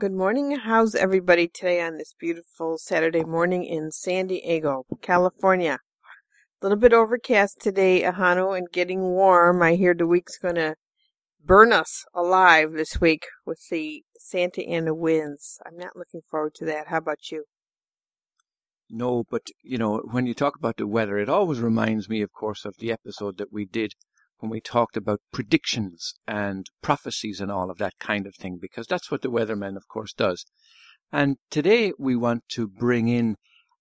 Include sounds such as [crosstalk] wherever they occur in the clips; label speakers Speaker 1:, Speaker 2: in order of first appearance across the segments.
Speaker 1: Good morning. How's everybody today on this beautiful Saturday morning in San Diego, California? A little bit overcast today, Ahanu, and getting warm. I hear the week's going to burn us alive this week with the Santa Ana winds. I'm not looking forward to that. How about you?
Speaker 2: No, but you know, when you talk about the weather, it always reminds me, of course, of the episode that we did when we talked about predictions and prophecies and all of that kind of thing, because that's what the weatherman, of course, does. And today we want to bring in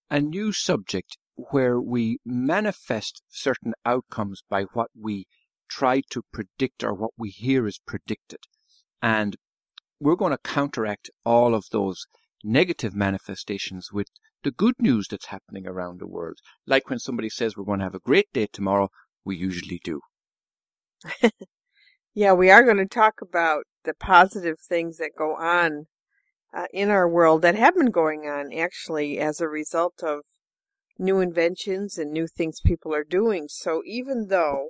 Speaker 2: a new subject where we manifest certain outcomes by what we try to predict or what we hear is predicted. And we're going to counteract all of those negative manifestations with the good news that's happening around the world. Like when somebody says we're going to have a great day tomorrow, we usually do. [laughs]
Speaker 1: yeah, we are going to talk about the positive things that go on uh, in our world that have been going on actually as a result of new inventions and new things people are doing. So even though,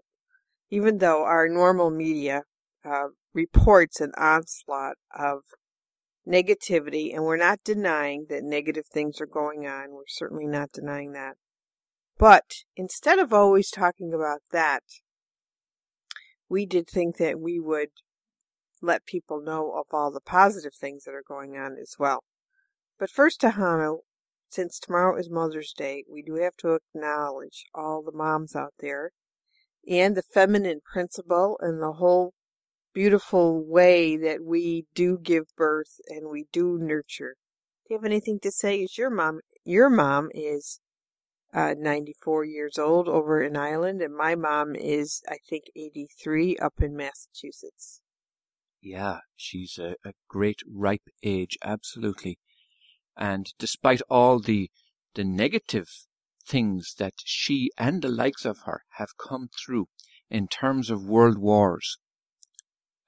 Speaker 1: even though our normal media uh, reports an onslaught of negativity, and we're not denying that negative things are going on, we're certainly not denying that. But instead of always talking about that, we did think that we would let people know of all the positive things that are going on as well. But first, Ahanu, since tomorrow is Mother's Day, we do have to acknowledge all the moms out there and the feminine principle and the whole beautiful way that we do give birth and we do nurture. Do you have anything to say? Is your mom, your mom is uh, 94 years old over in Ireland, and my mom is, I think, 83 up in Massachusetts.
Speaker 2: Yeah, she's a, a great ripe age, absolutely. And despite all the the negative things that she and the likes of her have come through in terms of world wars,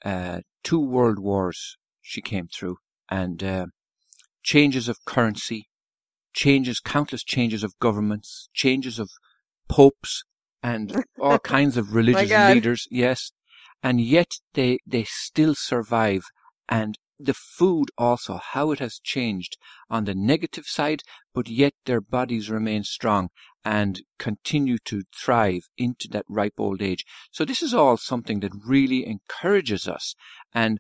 Speaker 2: uh, two world wars she came through, and uh, changes of currency, changes, countless changes of governments, changes of popes, and all [laughs] kinds of religious leaders. Yes, and yet they they still survive. And the food also, how it has changed on the negative side, but yet their bodies remain strong and continue to thrive into that ripe old age. So this is all something that really encourages us and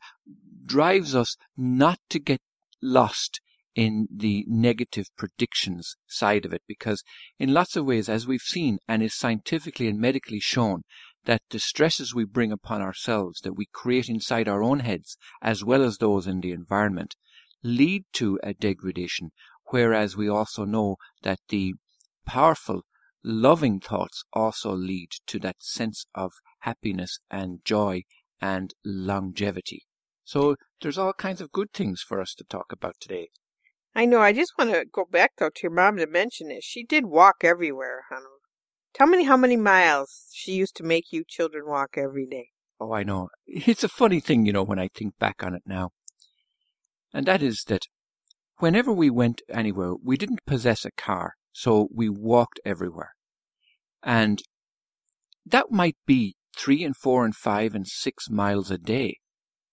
Speaker 2: drives us not to get lost in the negative predictions side of it because in lots of ways as we've seen and is scientifically and medically shown that the stresses we bring upon ourselves that we create inside our own heads as well as those in the environment lead to a degradation. Whereas we also know that the powerful loving thoughts also lead to that sense of happiness and joy and longevity. So there's all kinds of good things for us to talk about today
Speaker 1: I know. I just want to go back though to your mom to mention it. She did walk everywhere, Hannah. Tell me how many miles she used to make you children walk every day.
Speaker 2: Oh, I know. It's a funny thing, you know, when I think back on it now. And that is that whenever we went anywhere, we didn't possess a car, so we walked everywhere. And that might be three and four and five and six miles a day,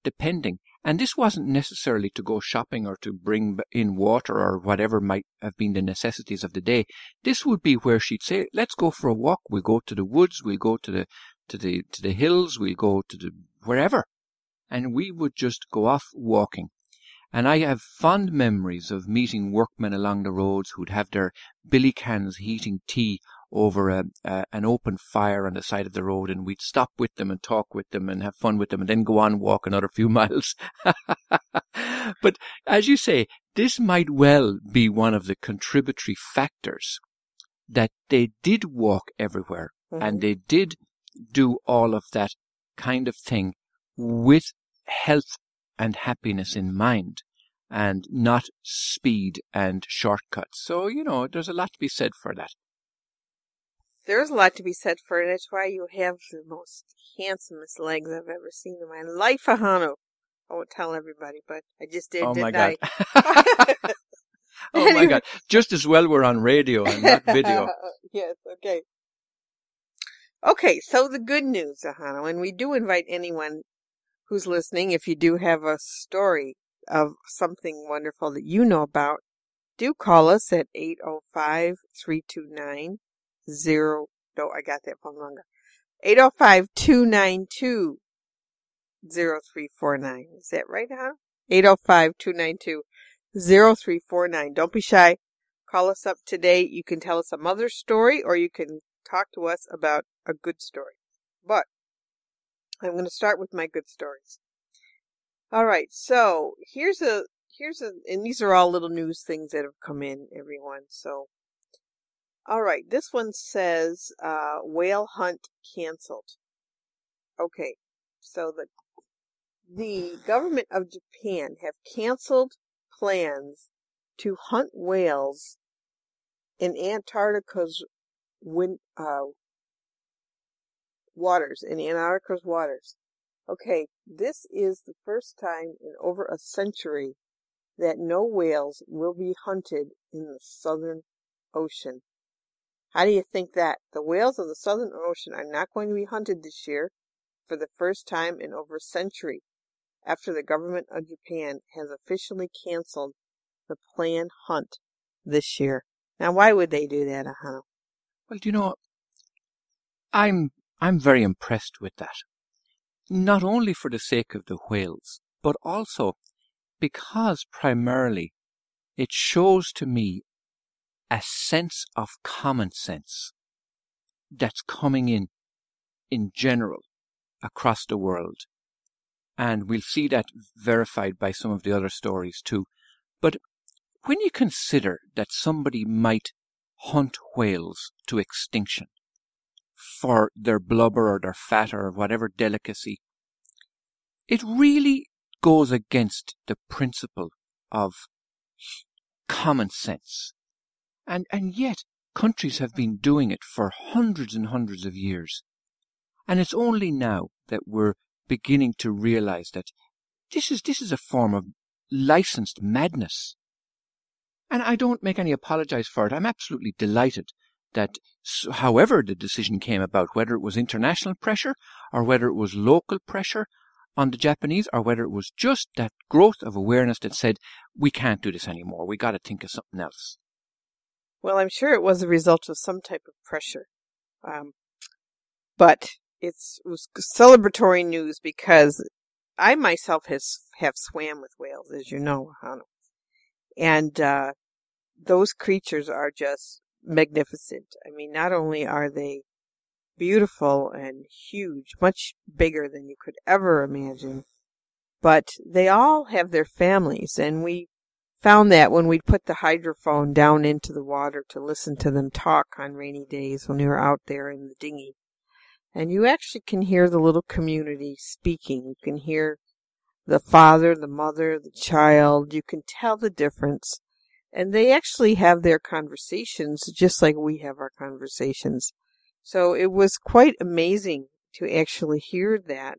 Speaker 2: depending. And this wasn't necessarily to go shopping or to bring in water or whatever might have been the necessities of the day. This would be where she'd say, let's go for a walk. We'll go to the woods. We'll go to the, to the, to the hills. We'll go to the, wherever. And we would just go off walking. And I have fond memories of meeting workmen along the roads who'd have their billy cans heating tea over a, a, an open fire on the side of the road, and we'd stop with them and talk with them and have fun with them, and then go on walk another few [laughs] miles. but as you say, this might well be one of the contributory factors that they did walk everywhere mm-hmm. and they did do all of that kind of thing with health and happiness in mind and not speed and shortcuts. So, you know, there's a lot to be said for that.
Speaker 1: There's a lot to be said for it. That's why you have the most handsomest legs I've ever seen in my life, [laughs] Ahanu. I won't tell everybody, but I just did,
Speaker 2: oh
Speaker 1: didn't
Speaker 2: my
Speaker 1: I?
Speaker 2: God. [laughs] [laughs] oh my God. Just as well we're on radio and not video.
Speaker 1: yes, okay. Okay, so the good news, Ahanu, and we do invite anyone who's listening, if you do have a story of something wonderful that you know about, do call us at 805 329 0. No, I got that phone number. 805 292 0349. Is that right, huh? 805 292 0349. Don't be shy. Call us up today. You can tell us a mother's story or you can talk to us about a good story. But I'm going to start with my good stories. All right. So here's a, here's a, and these are all little news things that have come in, everyone. So, all right. This one says, uh, whale hunt canceled. Okay. So the, the government of Japan have canceled plans to hunt whales in Antarctica's wind, uh, waters, in Antarctica's waters. Okay, this is the first time in over a century that no whales will be hunted in the Southern Ocean. How do you think that? The whales of the Southern Ocean are not going to be hunted this year for the first time in over a century after the government of Japan has officially canceled the planned hunt this year. Now, why would they do that, Ahanu?
Speaker 2: Well, do you know, I'm I'm very impressed with that. Not only for the sake of the whales, but also because primarily it shows to me a sense of common sense that's coming in in general across the world. And we'll see that verified by some of the other stories too. But when you consider that somebody might hunt whales to extinction, for their blubber or their fat or whatever delicacy. It really goes against the principle of common sense. And, and yet, countries have been doing it for hundreds and hundreds of years. And it's only now that we're beginning to realize that this is, this is a form of licensed madness. And I don't make any apologize for it. I'm absolutely delighted that however the decision came about, whether it was international pressure or whether it was local pressure on the Japanese or whether it was just that growth of awareness that said, we can't do this anymore. We got to think of something else.
Speaker 1: Well, I'm sure it was a result of some type of pressure. Um, but it's, it was celebratory news because I myself has have swam with whales, as you know, Hano. And uh, those creatures are just magnificent. I mean, not only are they beautiful and huge, much bigger than you could ever imagine, but they all have their families. And we found that when we'd put the hydrophone down into the water to listen to them talk on rainy days when we were out there in the dinghy. And you actually can hear the little community speaking. You can hear the father, the mother, the child. You can tell the difference and they actually have their conversations just like we have our conversations. So it was quite amazing to actually hear that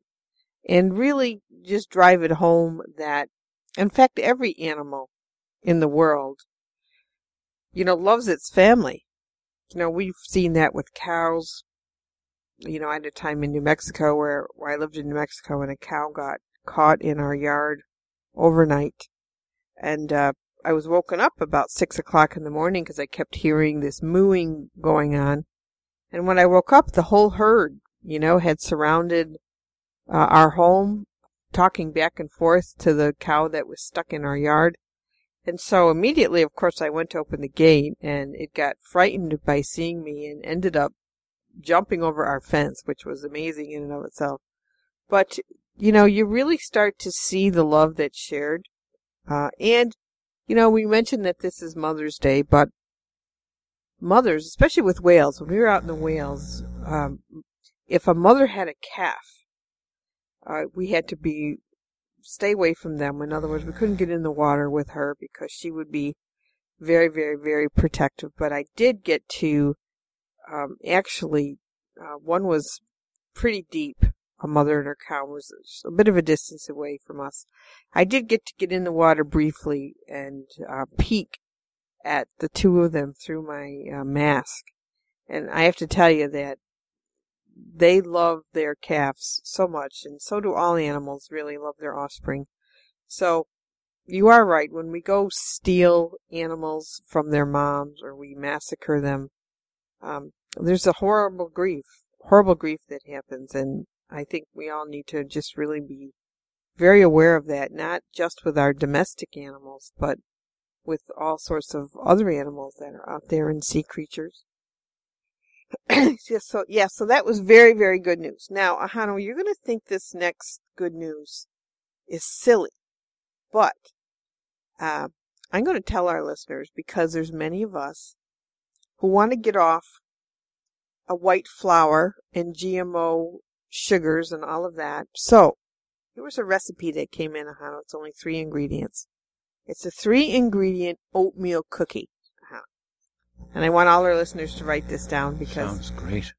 Speaker 1: and really just drive it home that, in fact, every animal in the world, you know, loves its family. You know, we've seen that with cows. You know, I had a time in New Mexico where, where I lived in New Mexico and a cow got caught in our yard overnight. And, uh, I was woken up about six o'clock in the morning because I kept hearing this mooing going on. And when I woke up, the whole herd, you know, had surrounded uh, our home, talking back and forth to the cow that was stuck in our yard. And so immediately, of course, I went to open the gate and it got frightened by seeing me and ended up jumping over our fence, which was amazing in and of itself. But, you know, you really start to see the love that's shared. Uh, and you know, we mentioned that this is Mother's Day, but mothers, especially with whales, when we were out in the whales, um, if a mother had a calf, uh, we had to be stay away from them. In other words, we couldn't get in the water with her because she would be very, very, very protective. But I did get to um, actually, uh, one was pretty deep. A mother and her cow was a bit of a distance away from us. I did get to get in the water briefly and uh, peek at the two of them through my uh, mask. And I have to tell you that they love their calves so much, and so do all animals really love their offspring. So you are right. When we go steal animals from their moms or we massacre them, um, there's a horrible grief, horrible grief that happens, and I think we all need to just really be very aware of that, not just with our domestic animals, but with all sorts of other animals that are out there and sea creatures. [clears throat] so yeah, so that was very, very good news. Now, Ahanu, you're going to think this next good news is silly, but uh, I'm going to tell our listeners because there's many of us who want to get off a white flour and GMO sugars and all of that. So here was a recipe that came in. Ahanu. It's only three ingredients. It's a three ingredient oatmeal cookie. And I want all our listeners to write this down because
Speaker 2: Sounds great.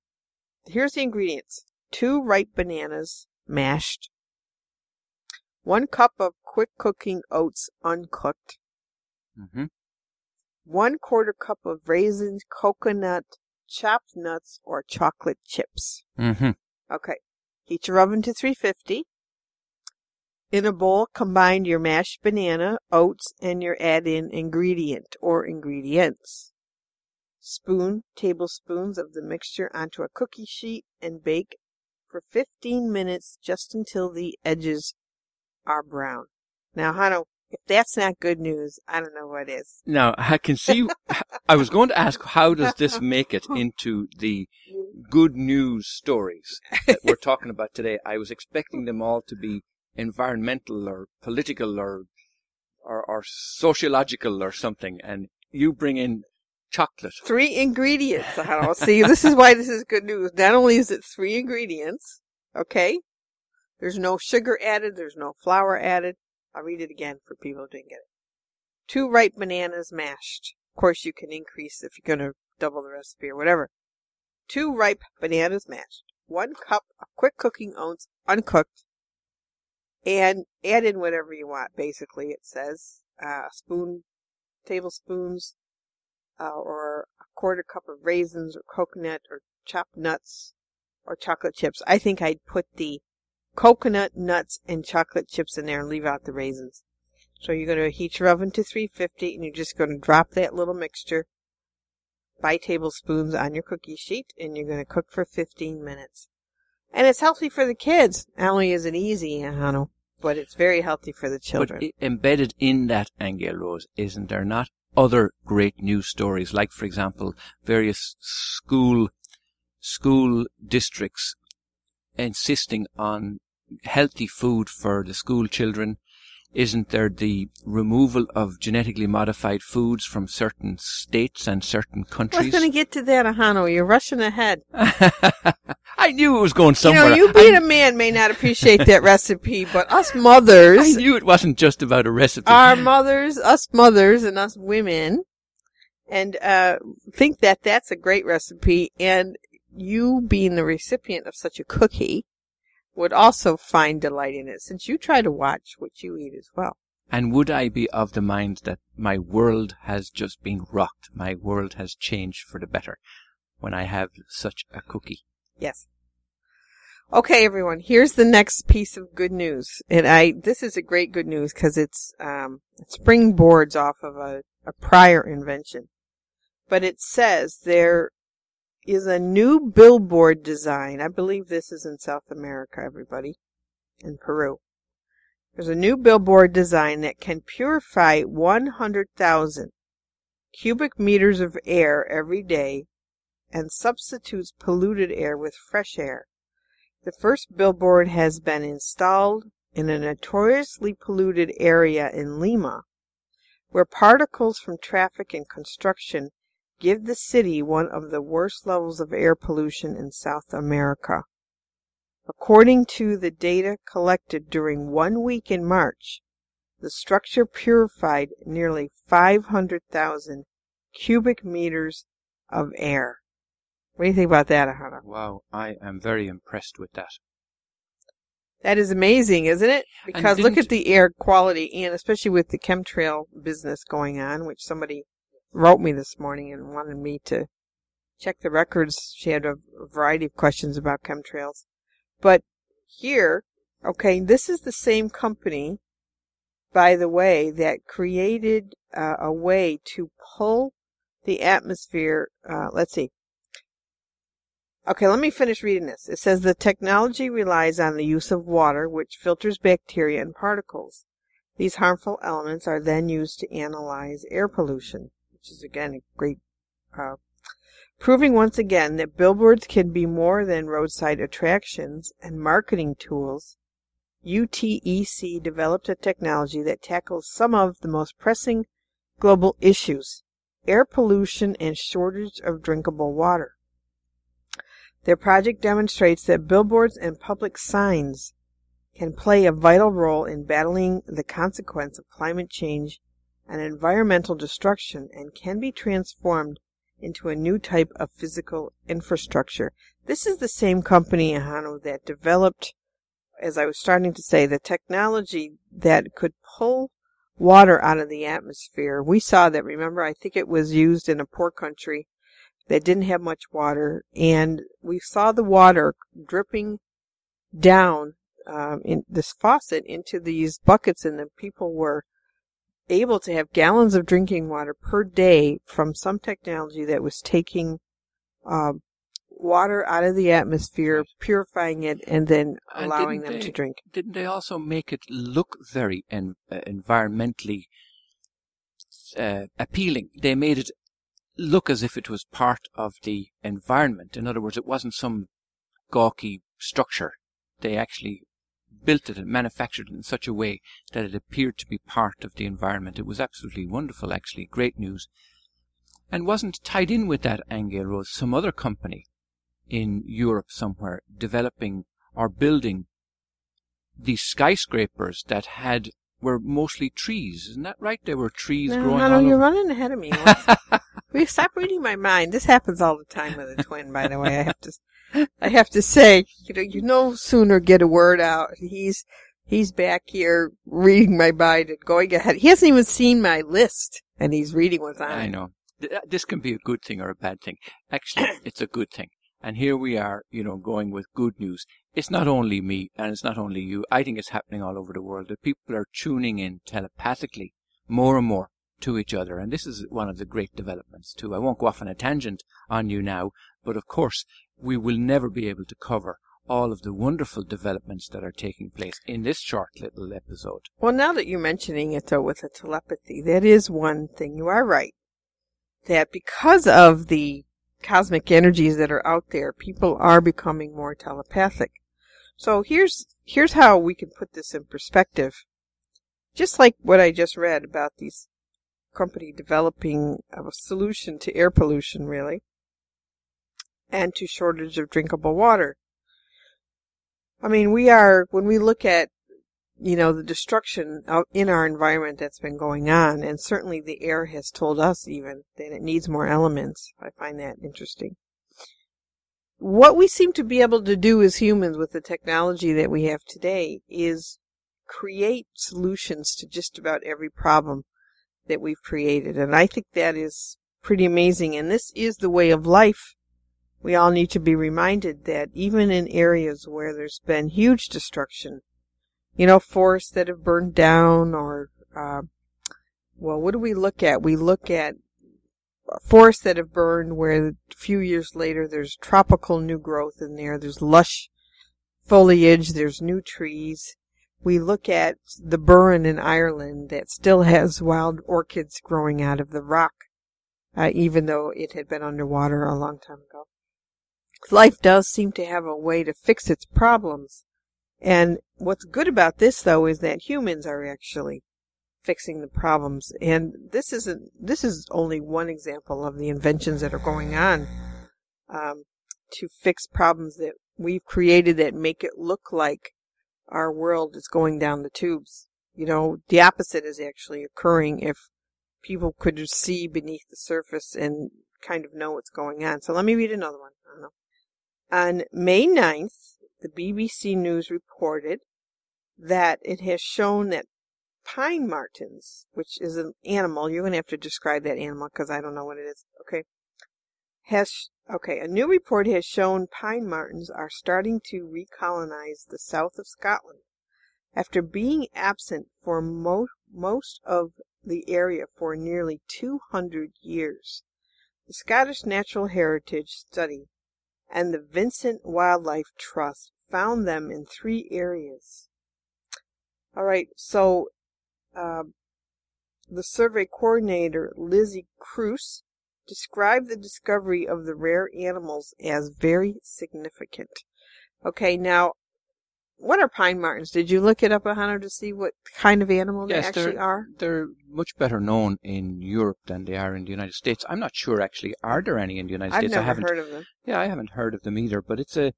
Speaker 1: here's the ingredients. Two ripe bananas mashed. One cup of quick cooking oats uncooked.
Speaker 2: Mm-hmm.
Speaker 1: One quarter cup of raisins, coconut, chopped nuts, or chocolate chips.
Speaker 2: Mm-hmm.
Speaker 1: Okay. Heat your oven to 350. In a bowl, combine your mashed banana, oats, and your add-in ingredient or ingredients. Spoon tablespoons of the mixture onto a cookie sheet and bake for 15 minutes just until the edges are brown. Now, Hano, if that's not good news, I don't know what is.
Speaker 2: Now, I can see, I was going to ask, how does this make it [laughs] into the good news stories that we're talking about today? I was expecting them all to be environmental or political or, or, or sociological or something, and you bring in chocolate.
Speaker 1: Three ingredients, Hano. See, this is why this is good news. Not only is it three ingredients, okay? There's no sugar added, there's no flour added. I'll read it again for people who didn't get it. Two ripe bananas mashed. Of course, you can increase if you're going to double the recipe or whatever. Two ripe bananas mashed. One cup of quick cooking oats uncooked. And add in whatever you want, basically, it says. Uh, spoon, tablespoons, uh, or a quarter cup of raisins or coconut or chopped nuts or chocolate chips. I think I'd put the coconut, nuts, and chocolate chips in there and leave out the raisins. So you're going to heat your oven to 350 and you're just going to drop that little mixture by tablespoons on your cookie sheet and you're going to cook for 15 minutes. And it's healthy for the kids. Not only is it easy, Hano, but it's very healthy for the children.
Speaker 2: But embedded in that, Angel Rose, isn't there not other great news stories, like, for example, various school school districts insisting on healthy food for the school children? Isn't there the removal of genetically modified foods from certain states and certain countries?
Speaker 1: going to get to that, Ahanu. You're rushing ahead. [laughs]
Speaker 2: I knew it was going somewhere.
Speaker 1: You know, you being
Speaker 2: I,
Speaker 1: a man may not appreciate that recipe, but us [laughs] mothers,
Speaker 2: I knew it wasn't just about a recipe.
Speaker 1: our mothers, us mothers and us women, and uh, think that that's a great recipe, and you being the recipient of such a cookie would also find delight in it, since you try to watch what you eat as well.
Speaker 2: And would I be of the mind that my world has just been rocked? My world has changed for the better when I have such a cookie.
Speaker 1: Yes. Okay, everyone. Here's the next piece of good news, and I this is a great good news because it's um it springboards off of a, a prior invention, but it says there is a new billboard design. I believe this is in South America, everybody, in Peru. There's a new billboard design that can purify 100,000 cubic meters of air every day and substitutes polluted air with fresh air. The first billboard has been installed in a notoriously polluted area in Lima, where particles from traffic and construction give the city one of the worst levels of air pollution in South America. According to the data collected during one week in March, the structure purified nearly 500,000 cubic meters of air. What do you think about that, Ahanu?
Speaker 2: Wow, I am very impressed with that.
Speaker 1: That is amazing, isn't it? Because look at the air quality, and especially with the chemtrail business going on, which somebody wrote me this morning and wanted me to check the records. She had a variety of questions about chemtrails. But here, okay, this is the same company, by the way, that created uh, a way to pull the atmosphere. Uh, let's see. Okay, let me finish reading this. It says the technology relies on the use of water, which filters bacteria and particles. These harmful elements are then used to analyze air pollution, which is again a great, uh, proving once again that billboards can be more than roadside attractions and marketing tools. UTEC developed a technology that tackles some of the most pressing global issues air pollution and shortage of drinkable water. Their project demonstrates that billboards and public signs can play a vital role in battling the consequence of climate change and environmental destruction and can be transformed into a new type of physical infrastructure. This is the same company, Ahanu, that developed, as I was starting to say, the technology that could pull water out of the atmosphere. We saw that, remember, I think it was used in a poor country that didn't have much water, and we saw the water dripping down um, in this faucet into these buckets, and the people were able to have gallons of drinking water per day from some technology that was taking um, water out of the atmosphere, purifying it, and then allowing them to drink.
Speaker 2: Didn't they also make it look very en- uh, environmentally uh, appealing? They made it look as if it was part of the environment. In other words, it wasn't some gawky structure. They actually built it and manufactured it in such a way that it appeared to be part of the environment. It was absolutely wonderful, actually. Great news. And wasn't tied in with that, Angel Rose, some other company in Europe somewhere developing or building these skyscrapers that had were mostly trees. Isn't that right? There were trees
Speaker 1: No,
Speaker 2: growing
Speaker 1: no, no, you're
Speaker 2: over.
Speaker 1: running ahead of me. [laughs] Will you stop reading my mind? This happens all the time with a twin, by the way. I have to, I have to say, you know, you no sooner get a word out, he's, he's back here reading my mind and going ahead. He hasn't even seen my list, and he's reading what's on.
Speaker 2: I know. Uh, This can be a good thing or a bad thing. Actually, [clears throat] it's a good thing. And here we are, you know, going with good news. It's not only me and it's not only you. I think it's happening all over the world that people are tuning in telepathically more and more to each other. And this is one of the great developments too. I won't go off on a tangent on you now, but of course we will never be able to cover all of the wonderful developments that are taking place in this short little episode.
Speaker 1: Well, now that you're mentioning it, though, with the telepathy, that is one thing. You are right. That because of the cosmic energies that are out there, people are becoming more telepathic. So here's, here's how we can put this in perspective. Just like what I just read about these company developing a solution to air pollution, really, and to shortage of drinkable water. I mean, we are, when we look at you know, the destruction in our environment that's been going on, and certainly the air has told us even that it needs more elements. I find that interesting. What we seem to be able to do as humans with the technology that we have today is create solutions to just about every problem that we've created. And I think that is pretty amazing. And this is the way of life. We all need to be reminded that even in areas where there's been huge destruction, you know, forests that have burned down or, uh, well, what do we look at? We look at forests that have burned where a few years later there's tropical new growth in there. There's lush foliage. There's new trees. We look at the burn in Ireland that still has wild orchids growing out of the rock, uh, even though it had been underwater a long time ago. Life does seem to have a way to fix its problems. And what's good about this though is that humans are actually fixing the problems. And this isn't, this is only one example of the inventions that are going on, um, to fix problems that we've created that make it look like our world is going down the tubes. You know, the opposite is actually occurring if people could see beneath the surface and kind of know what's going on. So let me read another one. On May 9th, the BBC News reported that it has shown that pine martens, which is an animal, you're going to have to describe that animal because I don't know what it is. Okay. Has, okay, a new report has shown pine martens are starting to recolonize the south of Scotland after being absent for mo- most of the area for nearly 200 years. The Scottish Natural Heritage Study and the Vincent Wildlife Trust found them in three areas. All right, so uh, the survey coordinator, Lizzie Croose, described the discovery of the rare animals as very significant. Okay, now what are pine martens? Did you look it up, Ahanu, to see what kind of animal
Speaker 2: yes,
Speaker 1: they actually
Speaker 2: they're,
Speaker 1: are?
Speaker 2: They're much better known in Europe than they are in the United States. I'm not sure actually. Are there any in the United
Speaker 1: I've
Speaker 2: States?
Speaker 1: never
Speaker 2: I haven't
Speaker 1: heard of them.
Speaker 2: Yeah, I haven't heard of them either, but it's a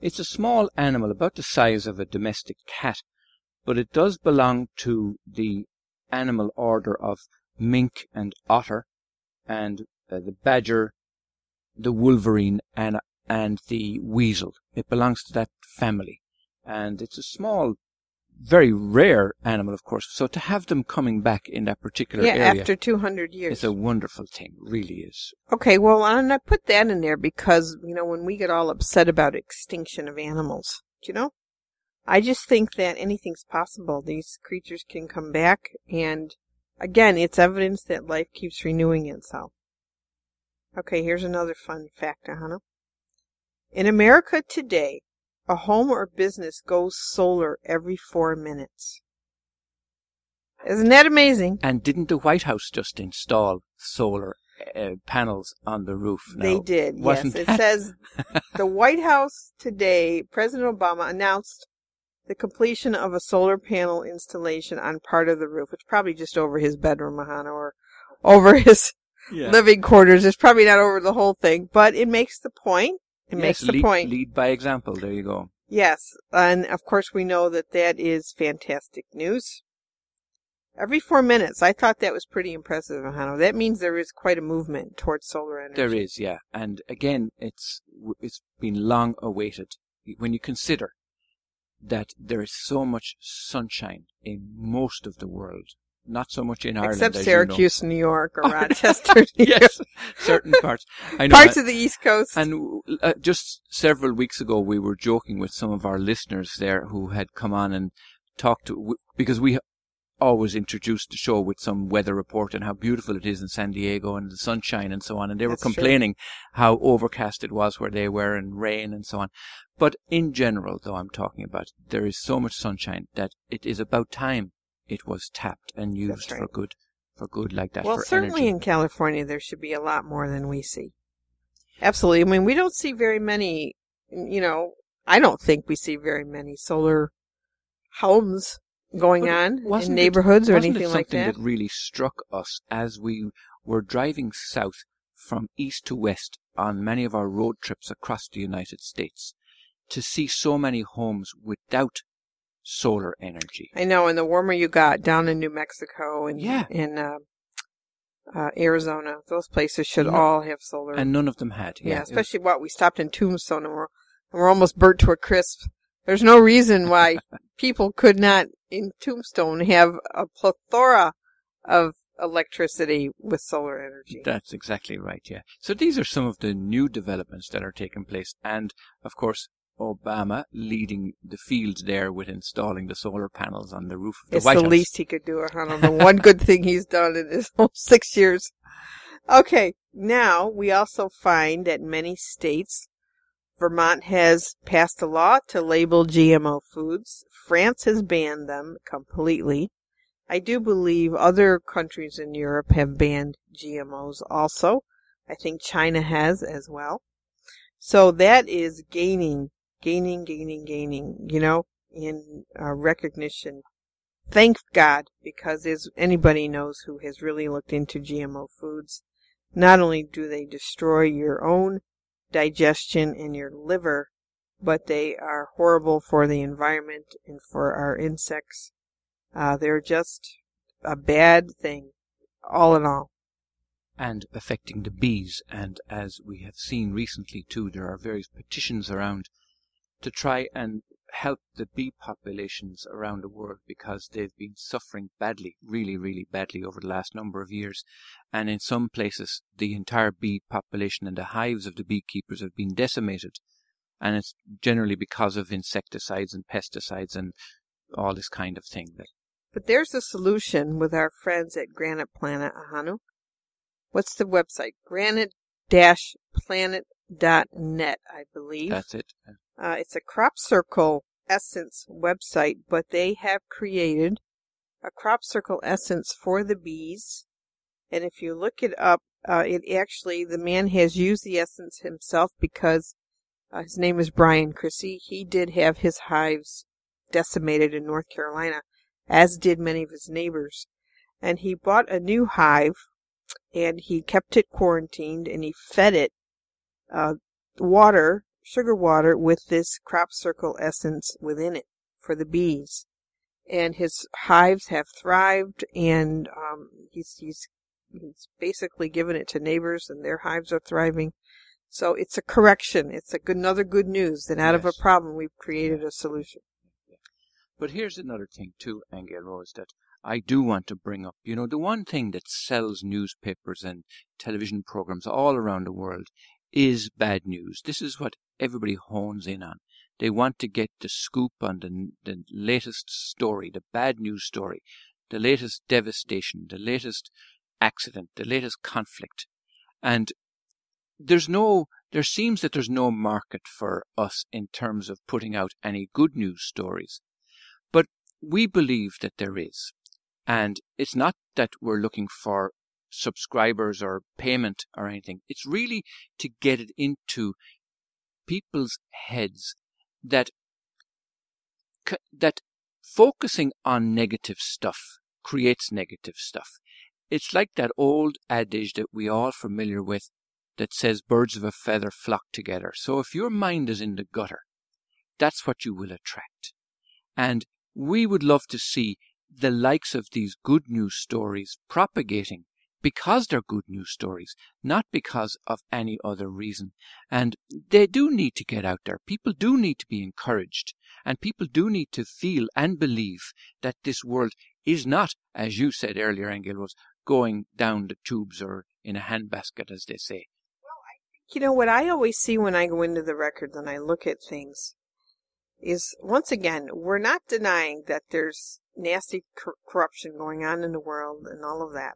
Speaker 2: it's a small animal about the size of a domestic cat, but it does belong to the animal order of mink and otter and uh, the badger, the wolverine and and the weasel. It belongs to that family and it's a small, very rare animal, of course. So to have them coming back in that particular
Speaker 1: Yeah,
Speaker 2: area
Speaker 1: after 200 years.
Speaker 2: is a wonderful thing, really is.
Speaker 1: Okay, well, and I put that in there because, you know, when we get all upset about extinction of animals, do you know? I just think that anything's possible. These creatures can come back, and again, it's evidence that life keeps renewing itself. Okay, here's another fun fact, Ahanu. In America today, a home or business goes solar every four minutes. Isn't that amazing?
Speaker 2: And didn't the White House just install solar uh, panels on the roof? Now?
Speaker 1: They did, yes.
Speaker 2: Wasn't
Speaker 1: It
Speaker 2: that-
Speaker 1: says [laughs] the White House today, President Obama announced the completion of a solar panel installation on part of the roof. It's probably just over his bedroom, Mahana, or over his
Speaker 2: Yeah.
Speaker 1: living quarters. It's probably not over the whole thing, but it makes the point. It
Speaker 2: Yes,
Speaker 1: makes the
Speaker 2: lead,
Speaker 1: point.
Speaker 2: Lead by example. There you go.
Speaker 1: Yes, and of course we know that that is fantastic news. Every four minutes, I thought that was pretty impressive, Mahano. That means there is quite a movement towards solar energy.
Speaker 2: There is, yeah. And again, it's it's been long awaited. When you consider that there is so much sunshine in most of the world, not so much in Ireland,
Speaker 1: Except
Speaker 2: as you know.
Speaker 1: Syracuse, New York, or [laughs] Rochester, New
Speaker 2: yes, certain parts. [laughs] I know.
Speaker 1: Parts of the East Coast.
Speaker 2: And uh, just several weeks ago, we were joking with some of our listeners there who had come on and talked to because we always introduced the show with some weather report and how beautiful it is in San Diego and the sunshine and so on. And they were
Speaker 1: That's true.
Speaker 2: complaining how overcast it was where they were and rain and so on. But in general, though, I'm talking about there is so much sunshine that it is about time it was tapped and used
Speaker 1: right.
Speaker 2: for good, for good like that.
Speaker 1: well,
Speaker 2: for
Speaker 1: certainly
Speaker 2: energy.
Speaker 1: in California, there should be a lot more than we see. Absolutely. I mean, we don't see very many, you know, I don't think we see very many solar homes going
Speaker 2: But
Speaker 1: on in
Speaker 2: wasn't it-
Speaker 1: neighborhoods or anything like
Speaker 2: something
Speaker 1: that.
Speaker 2: that really struck us as we were driving south from east to west on many of our road trips across the United States to see so many homes without solar energy.
Speaker 1: I know, and the warmer you got down in New Mexico and
Speaker 2: Yeah.
Speaker 1: in uh, uh, Arizona, those places should
Speaker 2: No-
Speaker 1: all have solar.
Speaker 2: And none of them had.
Speaker 1: yeah,
Speaker 2: Yeah, it was-
Speaker 1: especially what we stopped in Tombstone and we're, and we're almost burnt to a crisp. There's no reason why [laughs] people could not in Tombstone have a plethora of electricity with solar energy.
Speaker 2: That's exactly right, yeah. So these are some of the new developments that are taking place. And, of course, Obama leading the field there with installing the solar panels on the roof of the
Speaker 1: it's
Speaker 2: White
Speaker 1: the
Speaker 2: House.
Speaker 1: least he could do. Don't. The one good thing he's done in his [laughs] whole six years. Okay. Now we also find that many states, Vermont has passed a law to label GMO foods. France has banned them completely. I do believe other countries in Europe have banned GMOs also. I think China has as well. So that is gaining, gaining, gaining, gaining, you know, in uh, recognition thank God, because as anybody knows who has really looked into GMO foods, not only do they destroy your own digestion and your liver, but they are horrible for the environment and for our insects. Uh, they're just a bad thing, all in all.
Speaker 2: And affecting the bees, and as we have seen recently too, there are various petitions around to try and help the bee populations around the world because they've been suffering badly, really, really badly over the last number of years. And in some places, the entire bee population and the hives of the beekeepers have been decimated. And it's generally because of insecticides and pesticides and all this kind of thing.
Speaker 1: But there's a solution with our friends at Granite Planet Ahanu. What's the website? Granite-planet.net, I believe.
Speaker 2: That's it.
Speaker 1: Uh, it's a crop circle essence website, but they have created a crop circle essence for the bees. And if you look it up, uh, it actually, the man has used the essence himself because uh, his name is Brian Chrissy. He did have his hives decimated in North Carolina, as did many of his neighbors. And he bought a new hive and he kept it quarantined and he fed it uh, water, sugar water, with this crop circle essence within it for the bees. And his hives have thrived, and um, he's he's he's basically given it to neighbors, and their hives are thriving. So it's a correction. It's a good, another good news that out yes. of a problem we've created a solution.
Speaker 2: But here's another thing too, Angel Rose, that I do want to bring up. You know, the one thing that sells newspapers and television programs all around the world is bad news. This is what everybody hones in on. They want to get the scoop on the, the latest story, the bad news story, the latest devastation, the latest accident, the latest conflict. And there's no, there seems that there's no market for us in terms of putting out any good news stories. But we believe that there is. And it's not that we're looking for subscribers or payment or anything. It's really to get it into people's heads that that focusing on negative stuff creates negative stuff. It's like that old adage that we all familiar with that says birds of a feather flock together. So if your mind is in the gutter, that's what you will attract. And we would love to see the likes of these good news stories propagating because they're good news stories, not because of any other reason. And they do need to get out there. People do need to be encouraged. And people do need to feel and believe that this world is not, as you said earlier, Angel, was going down the tubes or in a handbasket, as they say.
Speaker 1: Well, you know, what I always see when I go into the records and I look at things is, once again, we're not denying that there's nasty cor- corruption going on in the world and all of that.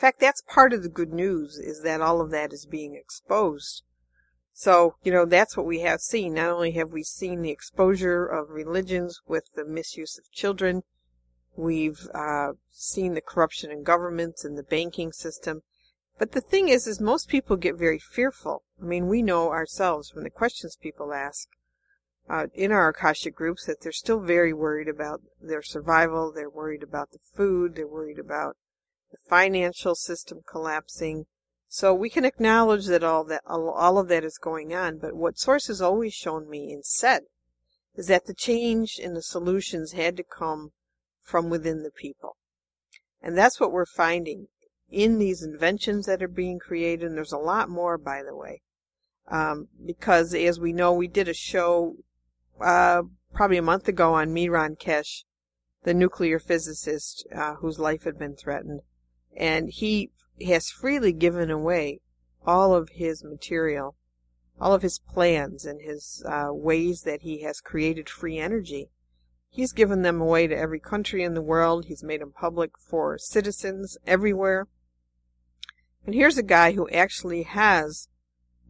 Speaker 1: In fact, that's part of the good news is that all of that is being exposed. So, you know, that's what we have seen. Not only have we seen the exposure of religions with the misuse of children, we've uh, seen the corruption in governments and the banking system. But the thing is, is most people get very fearful. I mean, we know ourselves from the questions people ask uh, in our Akashic groups that they're still very worried about their survival. They're worried about the food. They're worried about the financial system collapsing. So we can acknowledge that all that all of that is going on, but what source has always shown me and said is that the change in the solutions had to come from within the people. And that's what we're finding in these inventions that are being created, and there's a lot more, by the way. Um, because as we know, we did a show uh, probably a month ago on Mehran Keshe, the nuclear physicist uh, whose life had been threatened and he has freely given away all of his material, all of his plans and his uh, ways that he has created free energy. He's given them away to every country in the world. He's made them public for citizens everywhere. And here's a guy who actually has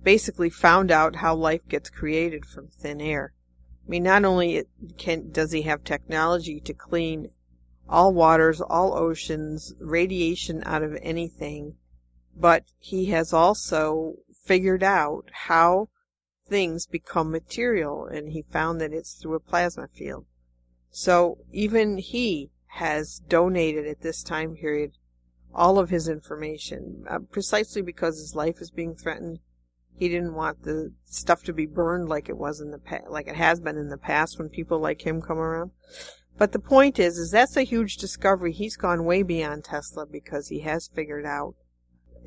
Speaker 1: basically found out how life gets created from thin air. I mean, not only can, does he have technology to clean all waters, all oceans, radiation out of anything. But he has also figured out how things become material, and he found that it's through a plasma field. So even he has donated at this time period all of his information, uh, precisely because his life is being threatened, He didn't want the stuff to be burned like it was in the like it has been in the past when people like him come around. But the point is, is that's a huge discovery. He's gone way beyond Tesla because he has figured out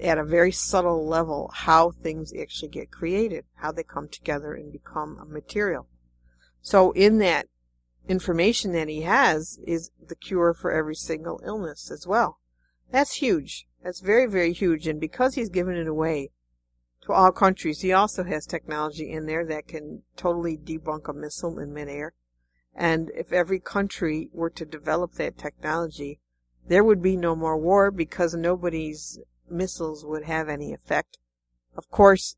Speaker 1: at a very subtle level how things actually get created, how they come together and become a material. So in that information that he has is the cure for every single illness as well. That's huge. That's very, very huge. And because he's given it away to all countries, he also has technology in there that can totally debunk a missile in midair. And if every country were to develop that technology, there would be no more war because nobody's missiles would have any effect. Of course,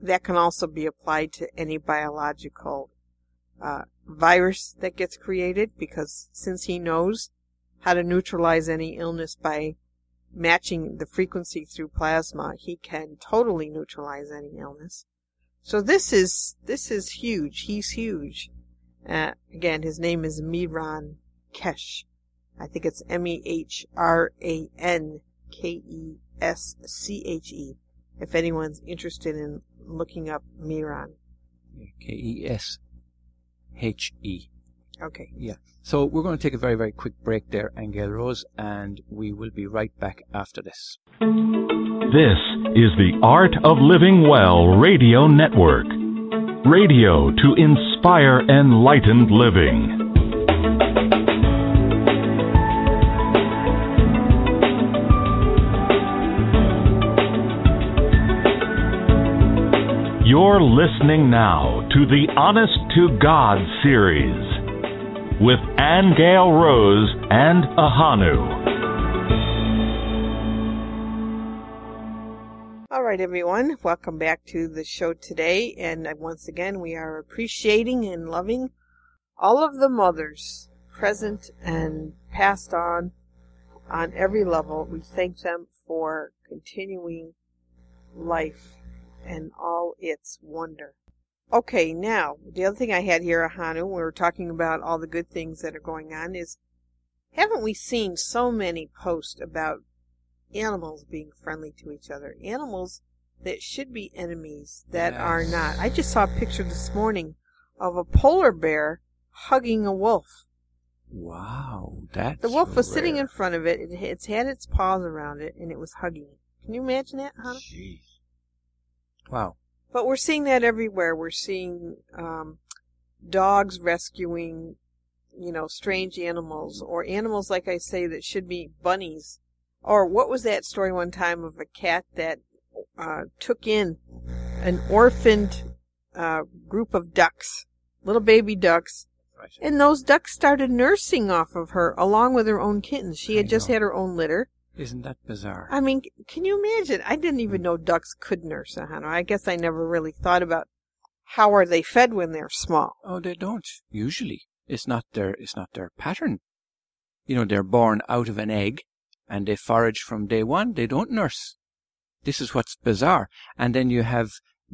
Speaker 1: that can also be applied to any biological uh, virus that gets created because since he knows how to neutralize any illness by matching the frequency through plasma, he can totally neutralize any illness. So this is this is huge. He's huge. Uh, again, his name is Mehran Keshe. I think it's M E H R A N K E S C H E. If anyone's interested in looking up Mehran.
Speaker 2: K E S H E.
Speaker 1: Okay.
Speaker 2: Yeah. So we're going to take a very, very quick break there, Angel Rose, and we will be right back after this.
Speaker 3: This is the Art of Living Well Radio Network. Radio to inspire enlightened living. You're listening now to the Honest to God series with Angel Rose and Ahanu.
Speaker 1: Right, everyone. Welcome back to the show today. And once again, we are appreciating and loving all of the mothers present and passed on on every level. We thank them for continuing life and all its wonder. Okay, now, the other thing I had here, Ahanu, we were talking about all the good things that are going on, is haven't we seen so many posts about animals being friendly to each other? Animals that should be enemies that
Speaker 2: Yes.
Speaker 1: are not. I just saw a picture this morning of a polar bear hugging a wolf.
Speaker 2: Wow, that's
Speaker 1: The wolf was sitting in front of it, it it's had its paws around it, and it was hugging it. Can you imagine that, Ahanu?
Speaker 2: Jeez. Wow.
Speaker 1: But we're seeing that everywhere. We're seeing um, dogs rescuing, you know, strange animals or animals, like I say, that should be bunnies. Or what was that story one time of a cat that uh, took in an orphaned uh, group of ducks, little baby ducks, and those ducks started nursing off of her along with her own kittens. She
Speaker 2: I
Speaker 1: had just
Speaker 2: know.
Speaker 1: had her own litter.
Speaker 2: Isn't that bizarre?
Speaker 1: I mean, can you imagine? I didn't even know ducks could nurse a hen. I guess I never really thought about how are they fed when they're small.
Speaker 2: Oh, they don't. Usually, it's not their it's not their pattern. You know, they're born out of an egg, and they forage from day one. They don't nurse. This is what's bizarre. And then you have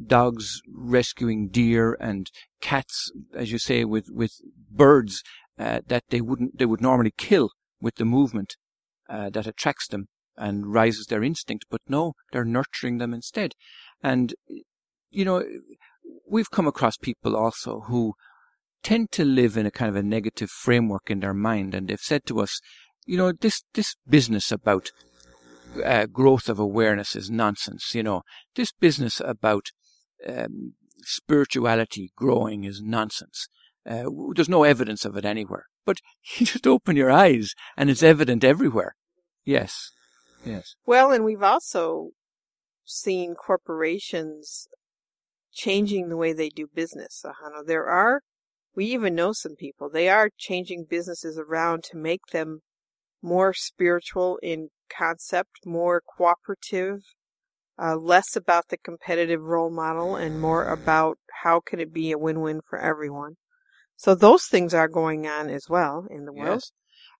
Speaker 2: dogs rescuing deer and cats, as you say, with with birds uh, that they wouldn't they would normally kill with the movement uh, that attracts them and rises their instinct. But no, they're nurturing them instead. And you know, we've come across people also who tend to live in a kind of a negative framework in their mind, and they've said to us, you know, this this business about uh, growth of awareness is nonsense. You know, this business about um, spirituality growing is nonsense. Uh, there's no evidence of it anywhere. But [laughs] you just open your eyes, and it's evident everywhere. Yes, yes,
Speaker 1: Well, and we've also seen corporations changing the way they do business. Ahanu. There are, we even know some people, they are changing businesses around to make them more spiritual in concept, more cooperative, uh, less about the competitive role model and more about how can it be a win-win for everyone. So those things are going on as well in the world.
Speaker 2: yes.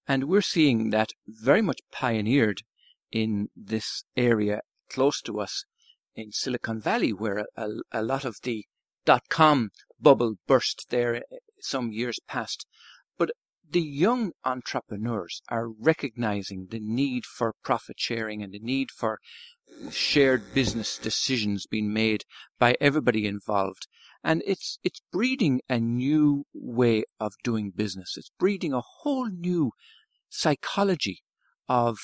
Speaker 2: And we're seeing that very much pioneered in this area close to us in Silicon Valley, where a, a lot of the dot com bubble burst there uh, some years past. The young entrepreneurs are recognizing the need for profit sharing and the need for shared business decisions being made by everybody involved. And it's, it's breeding a new way of doing business. It's breeding a whole new psychology of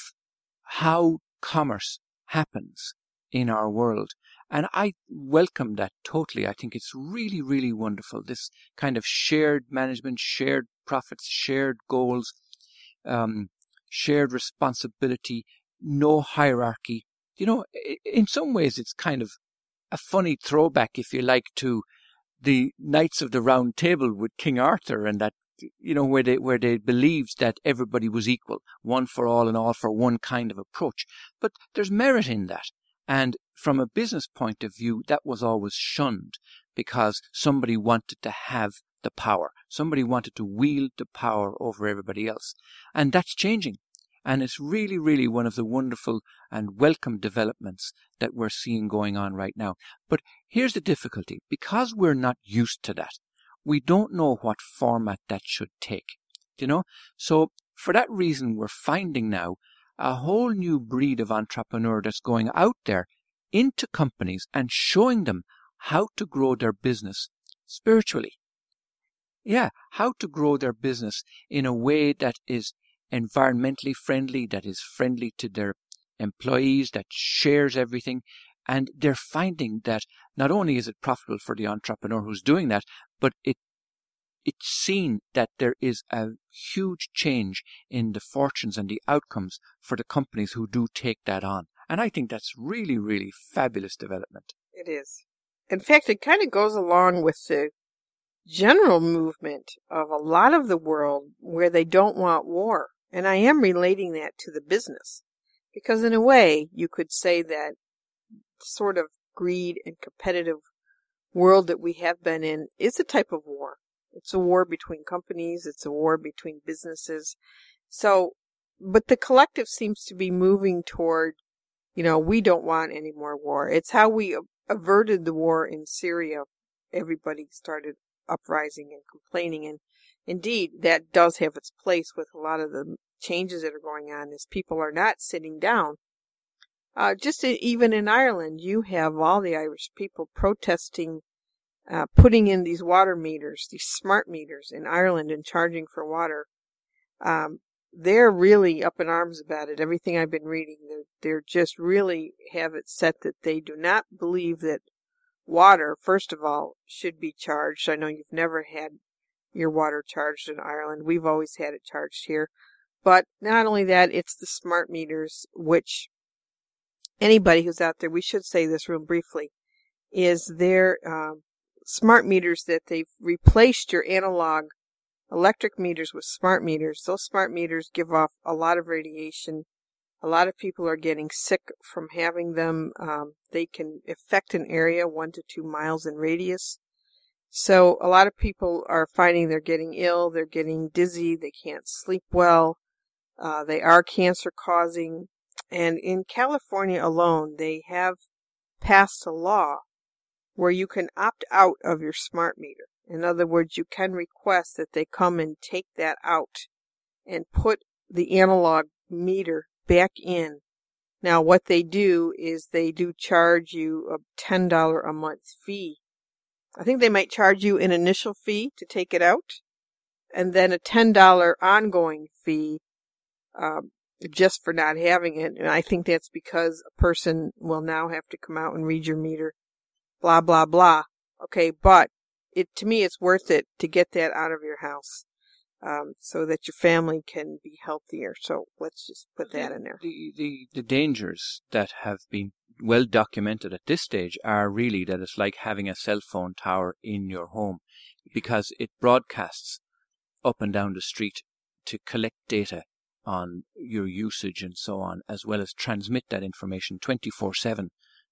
Speaker 2: how commerce happens in our world. And I welcome that totally. I think it's really, really wonderful. This kind of shared management, shared profits, shared goals, um, shared responsibility, no hierarchy. You know, in some ways, it's kind of a funny throwback, if you like, to the Knights of the Round Table with King Arthur and that you know, where they where they believed that everybody was equal, one for all and all for one kind of approach. But there's merit in that. And from a business point of view, that was always shunned because somebody wanted to have the power. Somebody wanted to wield the power over everybody else. And that's changing. And it's really, really one of the wonderful and welcome developments that we're seeing going on right now. But here's the difficulty. Because we're not used to that, we don't know what format that should take. You know? So for that reason, we're finding now a whole new breed of entrepreneur that's going out there into companies and showing them how to grow their business spiritually. Yeah, how to grow their business in a way that is environmentally friendly, that is friendly to their employees, that shares everything. And they're finding that not only is it profitable for the entrepreneur who's doing that, but it it's seen that there is a huge change in the fortunes and the outcomes for the companies who do take that on. And I think that's really, really fabulous development.
Speaker 1: It is. In fact, it kind of goes along with the general movement of a lot of the world where they don't want war. And I am relating that to the business. Because in a way, you could say that sort of greed and competitive world that we have been in is a type of war. It's a war between companies. It's a war between businesses. So, but the collective seems to be moving toward, you know, we don't want any more war. It's how we averted the war in Syria. Everybody started uprising and complaining. And indeed, that does have its place with a lot of the changes that are going on is people are not sitting down. Uh, just even in Ireland, you have all the Irish people protesting uh, putting in these water meters, these smart meters in Ireland and charging for water. Um, they're really up in arms about it. Everything I've been reading, they're, they're just really have it set that they do not believe that water, first of all, should be charged. I know you've never had your water charged in Ireland. We've always had it charged here. But not only that, it's the smart meters, which anybody who's out there, we should say this real briefly, is their um, smart meters that they've replaced your analog electric meters with smart meters. Those smart meters give off a lot of radiation. A lot of people are getting sick from having them. Um, they can affect an area one to two miles in radius. So a lot of people are finding they're getting ill, they're getting dizzy, they can't sleep well, uh, they are cancer causing. And in California alone, they have passed a law where you can opt out of your smart meter. In other words, you can request that they come and take that out and put the analog meter back in. Now, what they do is they do charge you a $10 a month fee. I think they might charge you an initial fee to take it out and then a $10 ongoing fee um, just for not having it. And I think that's because a person will now have to come out and read your meter blah blah blah. Okay, but it to me it's worth it to get that out of your house. Um, so that your family can be healthier. So let's just put that in there.
Speaker 2: The, the, the dangers that have been well documented at this stage are really that it's like having a cell phone tower in your home because it broadcasts up and down the street to collect data on your usage and so on, as well as transmit that information 24 7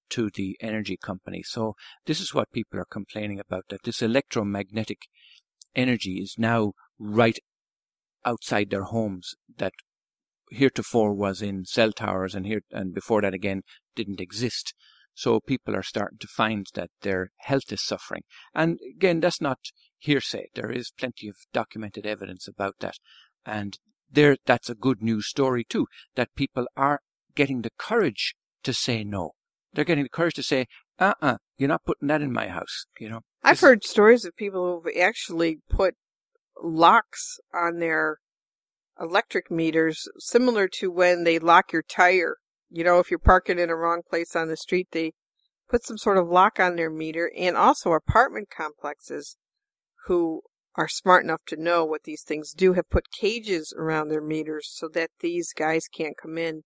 Speaker 2: to the energy company. So this is what people are complaining about, that this electromagnetic energy is now right outside their homes that heretofore was in cell towers and here and before that again didn't exist. So people are starting to find that their health is suffering. And again, that's not hearsay. There is plenty of documented evidence about that. And there, that's a good news story too, that people are getting the courage to say no. They're getting the courage to say, uh-uh, you're not putting that in my house, you know.
Speaker 1: I've heard stories of people who've actually put locks on their electric meters, similar to when they lock your tire. You know, if you're parking in a wrong place on the street, they put some sort of lock on their meter. And also apartment complexes who are smart enough to know what these things do have put cages around their meters so that these guys can't come in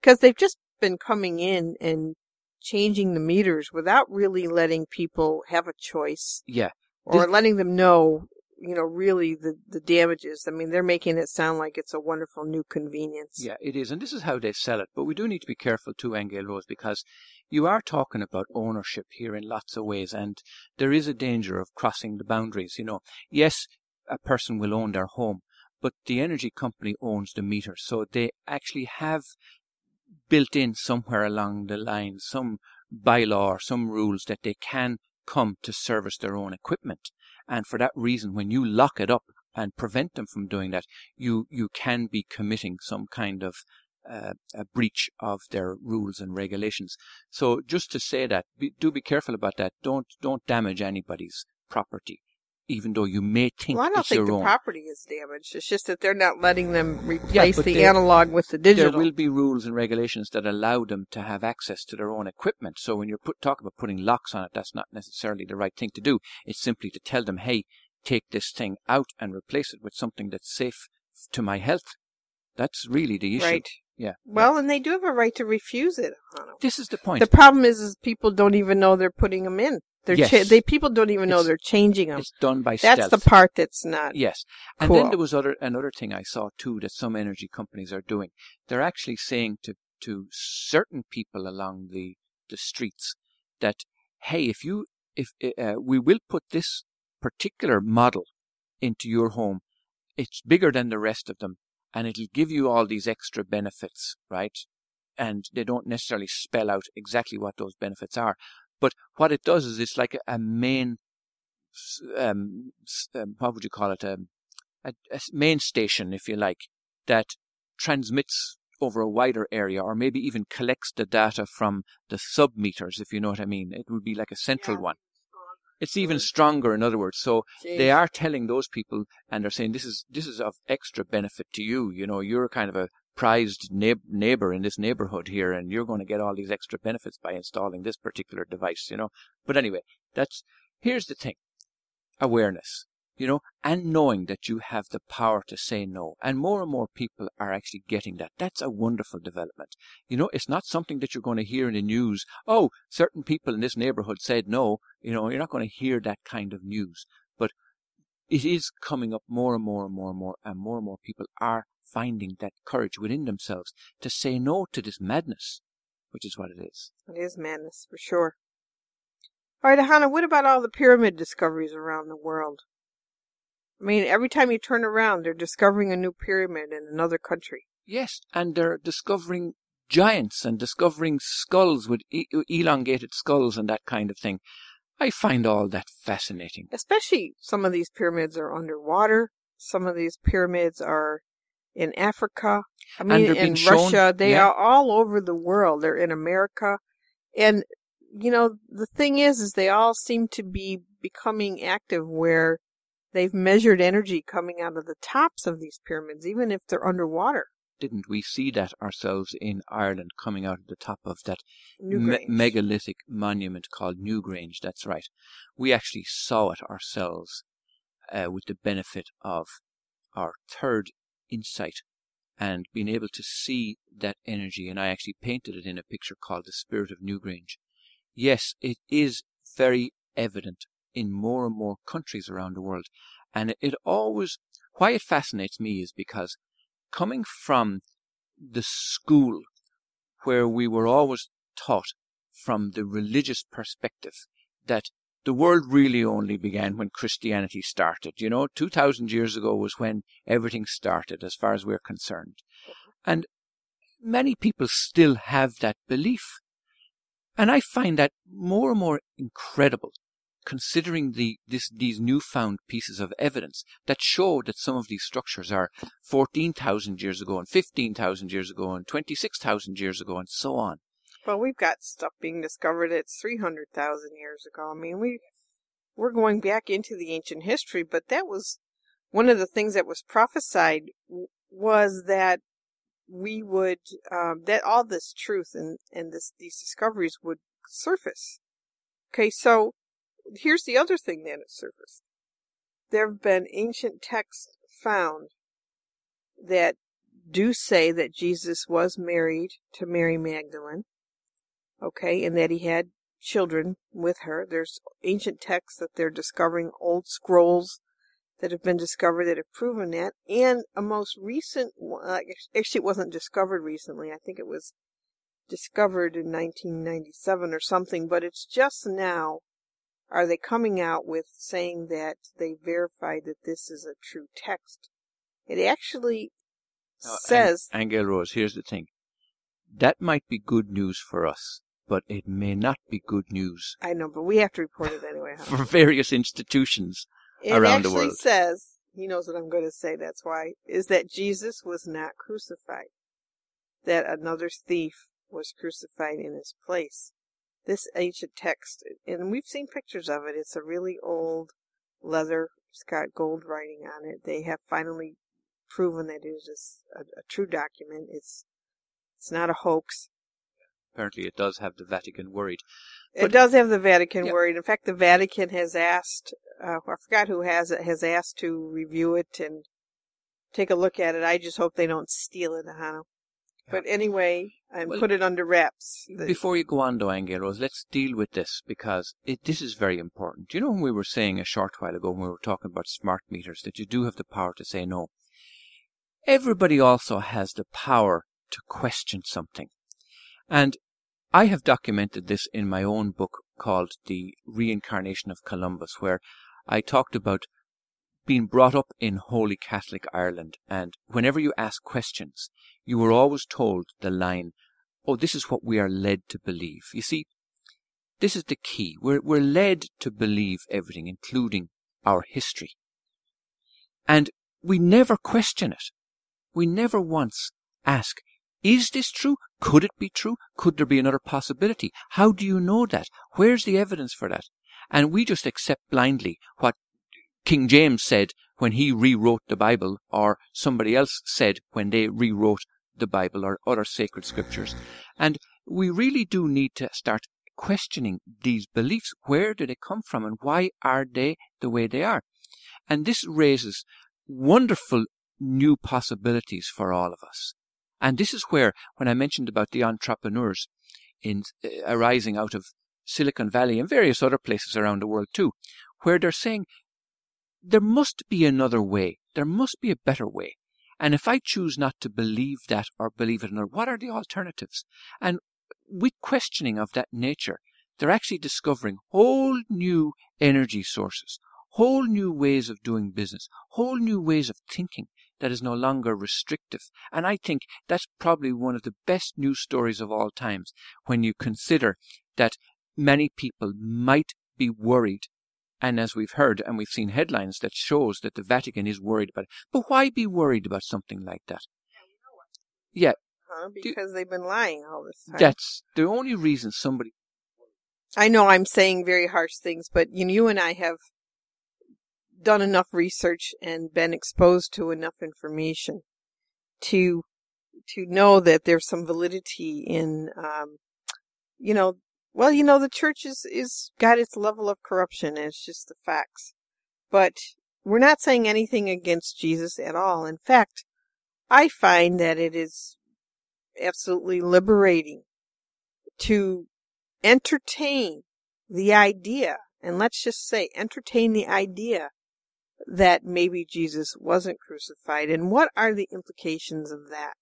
Speaker 1: because they've just been coming in and changing the meters without really letting people have a choice.
Speaker 2: Yeah.
Speaker 1: Or
Speaker 2: This-
Speaker 1: letting them know, you know, really the, the damages. I mean, they're making it sound like it's a wonderful new convenience.
Speaker 2: Yeah, it is. And this is how they sell it. But we do need to be careful too, Angel Rose, because you are talking about ownership here in lots of ways. And there is a danger of crossing the boundaries. You know, yes, a person will own their home, but the energy company owns the meter. So they actually have built in somewhere along the line some bylaw or some rules that they can come to service their own equipment. And for that reason, when you lock it up and prevent them from doing that, you, you can be committing some kind of uh, a breach of their rules and regulations. So just to say that, be, do be careful about that. Don't don't damage anybody's property, even though you may think
Speaker 1: Well, I don't think the
Speaker 2: own.
Speaker 1: property is damaged. It's just that they're not letting them replace
Speaker 2: but
Speaker 1: the
Speaker 2: there-
Speaker 1: analog with the digital.
Speaker 2: there will be rules and regulations that allow them to have access to their own equipment. So when you're put, talk about putting locks on it, that's not necessarily the right thing to do. It's simply to tell them, hey, take this thing out and replace it with something that's safe to my health. That's really the issue.
Speaker 1: Right.
Speaker 2: Yeah.
Speaker 1: Well, and they do have a right to refuse it.
Speaker 2: This is the point.
Speaker 1: The problem is, is people don't even know they're putting them in. They're
Speaker 2: Yes.
Speaker 1: cha- they people don't even know
Speaker 2: It's-
Speaker 1: they're changing them.
Speaker 2: it's done by
Speaker 1: That's
Speaker 2: stealth.
Speaker 1: the part that's not.
Speaker 2: Yes. And then there was other another thing I saw too that some energy companies are doing. They're actually saying to to certain people along the the streets that hey, if you if uh, we will put this particular model into your home, it's bigger than the rest of them, and it'll give you all these extra benefits, right? And they don't necessarily spell out exactly what those benefits are, but what it does is it's like a, a main um, um, what would you call it? Um, a, a main station, if you like, that transmits over a wider area or maybe even collects the data from the sub meters, if you know what I mean. It would be like a central one. It's even stronger, in other words. So they are telling those people and they're saying this is, this is of extra benefit to you. You know, you're kind of a prized neigh- neighbor in this neighborhood here and you're going to get all these extra benefits by installing this particular device, you know. But anyway, that's, here's the thing. Awareness you know, and knowing that you have the power to say no. And more and more people are actually getting that. That's a wonderful development. You know, it's not something that you're going to hear in the news. Oh, certain people in this neighborhood said no. You know, you're not going to hear that kind of news. But it is coming up more and more and more and more, and more and more people are finding that courage within themselves to say no to this madness, which is what it is.
Speaker 1: It is madness for sure. All right, Ahanu, what about all the pyramid discoveries around the world? I mean, every time you turn around, they're discovering a new pyramid in another country.
Speaker 2: Yes, and they're discovering giants and discovering skulls with e- elongated skulls and that kind of thing. I find all that fascinating.
Speaker 1: Especially some of these pyramids are underwater. Some of these pyramids are in Africa. I mean, in
Speaker 2: being shown-
Speaker 1: Russia. They
Speaker 2: yeah.
Speaker 1: are all over the world. They're in America. And, you know, the thing is, is they all seem to be becoming active where they've measured energy coming out of the tops of these pyramids, even if they're underwater.
Speaker 2: Didn't we see that ourselves in Ireland coming out of the top of that me- megalithic monument called Newgrange? That's right. We actually saw it ourselves uh, with the benefit of our third insight and being able to see that energy. And I actually painted it in a picture called The Spirit of Newgrange. Yes, it is very evident in more and more countries around the world. And it, always, why it fascinates me is because coming from the school where we were always taught from the religious perspective that the world really only began when Christianity started. You know, 2,000 years ago was when everything started, as far as we're concerned. And many people still have that belief. And I find that more and more incredible considering the this these newfound pieces of evidence that show that some of these structures are 14,000 years ago and 15,000 years ago and 26,000 years ago and so on.
Speaker 1: Well, we've got stuff being discovered that's 300,000 years ago. I mean, we we're going back into the ancient history, but that was one of the things that was prophesied was that we would um, that all this truth and and this these discoveries would surface. Okay, so here's the other thing that has surfaced. There have been ancient texts found that do say that Jesus was married to Mary Magdalene. Okay, and that he had children with her. There's ancient texts that they're discovering old scrolls that have been discovered that have proven that. And a most recent, uh, actually it wasn't discovered recently. I think it was discovered in 1997 or something, but it's just now are they coming out with saying that they verified that this is a true text. It actually says.
Speaker 2: Ang- Angel Rose, here's the thing. That might be good news for us, but it may not be good news.
Speaker 1: I know, but we have to report it anyway.
Speaker 2: Huh? [laughs] For various institutions
Speaker 1: it
Speaker 2: around the world.
Speaker 1: It actually says, he knows what I'm going to say, that's why, is that Jesus was not crucified. That another thief was crucified in his place. This ancient text, and we've seen pictures of it, it's a really old leather, it's got gold writing on it. They have finally proven that it is a, a true document. It's it's not a hoax.
Speaker 2: Apparently, it does have the Vatican worried.
Speaker 1: But, it does have the Vatican yeah. worried. In fact, the Vatican has asked, uh, I forgot who has it, has asked to review it and take a look at it. I just hope they don't steal it, Ahanu. But anyway, and well, put it under wraps.
Speaker 2: Before you go on, though, Angel Rose, let's deal with this because it, this is very important. Do You know, when we were saying a short while ago, when we were talking about smart meters, that you do have the power to say no. Everybody also has the power to question something. And I have documented this in my own book called The Reincarnation of Columbus, where I talked about being brought up in Holy Catholic Ireland, and whenever you ask questions, you were always told the line, Oh, this is what we are led to believe. You see, this is the key. We're, we're led to believe everything, including our history. And we never question it. We never once ask, is this true? Could it be true? Could there be another possibility? How do you know that? Where's the evidence for that? And we just accept blindly what King James said when he rewrote the Bible, or somebody else said when they rewrote the Bible or other sacred scriptures. And we really do need to start questioning these beliefs. Where do they come from and why are they the way they are? And this raises wonderful new possibilities for all of us. And this is where, when I mentioned about the entrepreneurs in uh, arising out of Silicon Valley and various other places around the world too, where they're saying there must be another way. There must be a better way. And if I choose not to believe that or believe it another, what are the alternatives? And with questioning of that nature, they're actually discovering whole new energy sources, whole new ways of doing business, whole new ways of thinking that is no longer restrictive. And I think that's probably one of the best news stories of all times when you consider that many people might be worried and as we've heard and we've seen headlines that shows that the Vatican is worried about it. But why be worried about something like that? Yeah.
Speaker 1: Huh? Because Do, they've been lying all this time.
Speaker 2: That's the only reason somebody.
Speaker 1: I know I'm saying very harsh things, but you, know, you and I have done enough research and been exposed to enough information to to know that there's some validity in um, you know well, you know, the church is, is got its level of corruption, and it's just the facts. But we're not saying anything against Jesus at all. In fact, I find that it is absolutely liberating to entertain the idea, and let's just say entertain the idea that maybe Jesus wasn't crucified. And what are the implications of that?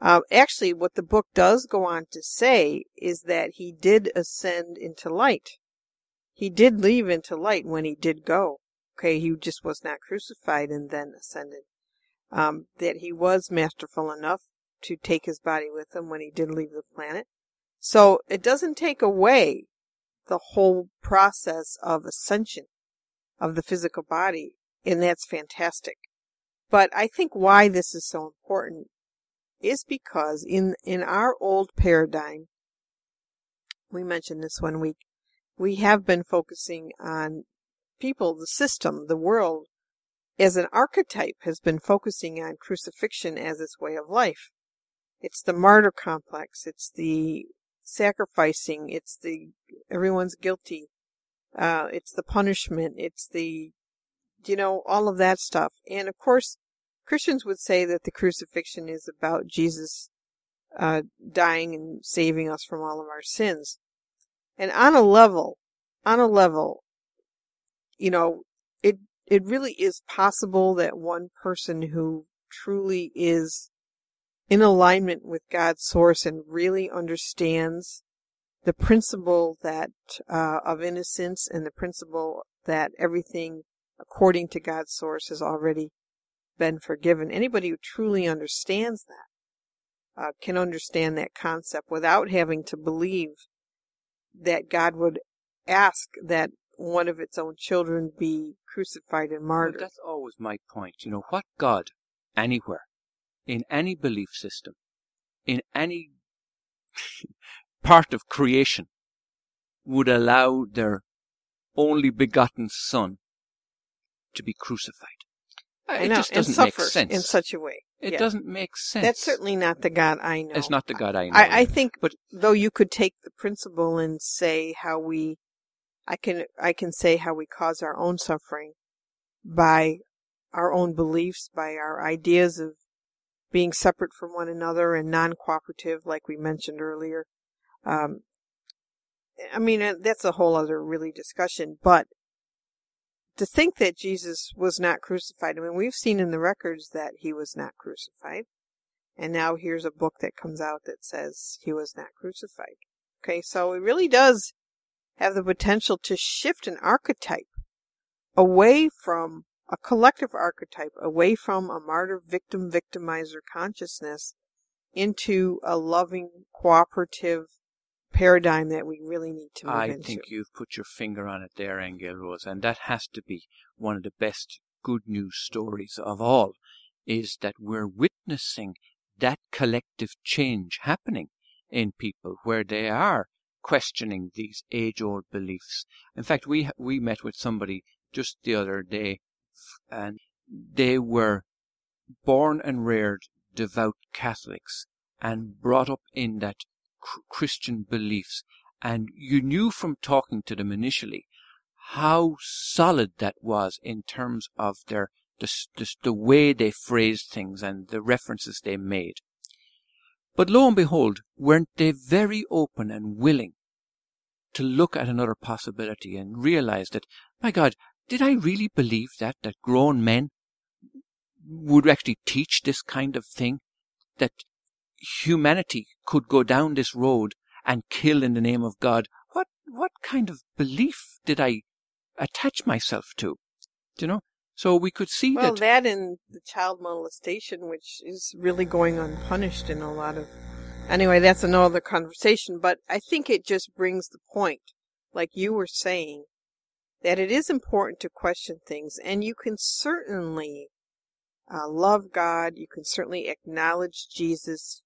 Speaker 1: Uh, actually, what the book does go on to say is that he did ascend into light. He did leave into light when he did go. Okay, he just was not crucified and then ascended. Um, that he was masterful enough to take his body with him when he did leave the planet. So it doesn't take away the whole process of ascension of the physical body, and that's fantastic. But I think why this is so important is because in, in our old paradigm, we mentioned this one week, we have been focusing on people, the system, the world, as an archetype has been focusing on crucifixion as its way of life. It's the martyr complex. It's the sacrificing. It's the everyone's guilty. Uh, it's the punishment. It's the, you know, all of that stuff. And of course, Christians would say that the crucifixion is about Jesus uh, dying and saving us from all of our sins. And on a level, on a level, you know, it it really is possible that one person who truly is in alignment with God's source and really understands the principle that uh, of innocence and the principle that everything according to God's source has already been forgiven. Anybody who truly understands that uh, can understand that concept without having to believe that God would ask that one of its own children be crucified and martyred.
Speaker 2: Well, that's always my point. You know, what God anywhere, in any belief system, in any [laughs] part of creation, would allow their only begotten son to be crucified. It
Speaker 1: know,
Speaker 2: just doesn't make sense.
Speaker 1: in such a way.
Speaker 2: It
Speaker 1: Yeah.
Speaker 2: doesn't make sense.
Speaker 1: That's certainly not the God I know.
Speaker 2: It's not the God I know.
Speaker 1: I, I think,
Speaker 2: But-
Speaker 1: though you could take the principle and say how we, I can, I can say how we cause our own suffering by our own beliefs, by our ideas of being separate from one another and non-cooperative, like we mentioned earlier. Um, I mean, uh, that's a whole other really discussion, but to think that Jesus was not crucified, I mean, we've seen in the records that he was not crucified. And now here's a book that comes out that says he was not crucified. Okay, so it really does have the potential to shift an archetype away from a collective archetype, away from a martyr victim victimizer consciousness into a loving cooperative paradigm that we really need to move
Speaker 2: I
Speaker 1: into.
Speaker 2: think you've put your finger on it there, Angel Rose, and that has to be one of the best good news stories of all, is that we're witnessing that collective change happening in people where they are questioning these age-old beliefs. In fact, we we met with somebody just the other day, and they were born and reared devout Catholics and brought up in that Christian beliefs, and you knew from talking to them initially how solid that was in terms of their the, the way they phrased things and the references they made. But lo and behold, weren't they very open and willing to look at another possibility and realize that, my God, did I really believe that, that grown men would actually teach this kind of thing? That humanity could go down this road and kill in the name of God? What, what kind of belief did I attach myself to? Do you know? So we could see
Speaker 1: Well,
Speaker 2: that
Speaker 1: that and the child molestation, which is really going unpunished in a lot of. Anyway, that's another conversation, but I think it just brings the point, like you were saying, that it is important to question things, and you can certainly uh, love God, you can certainly acknowledge Jesus.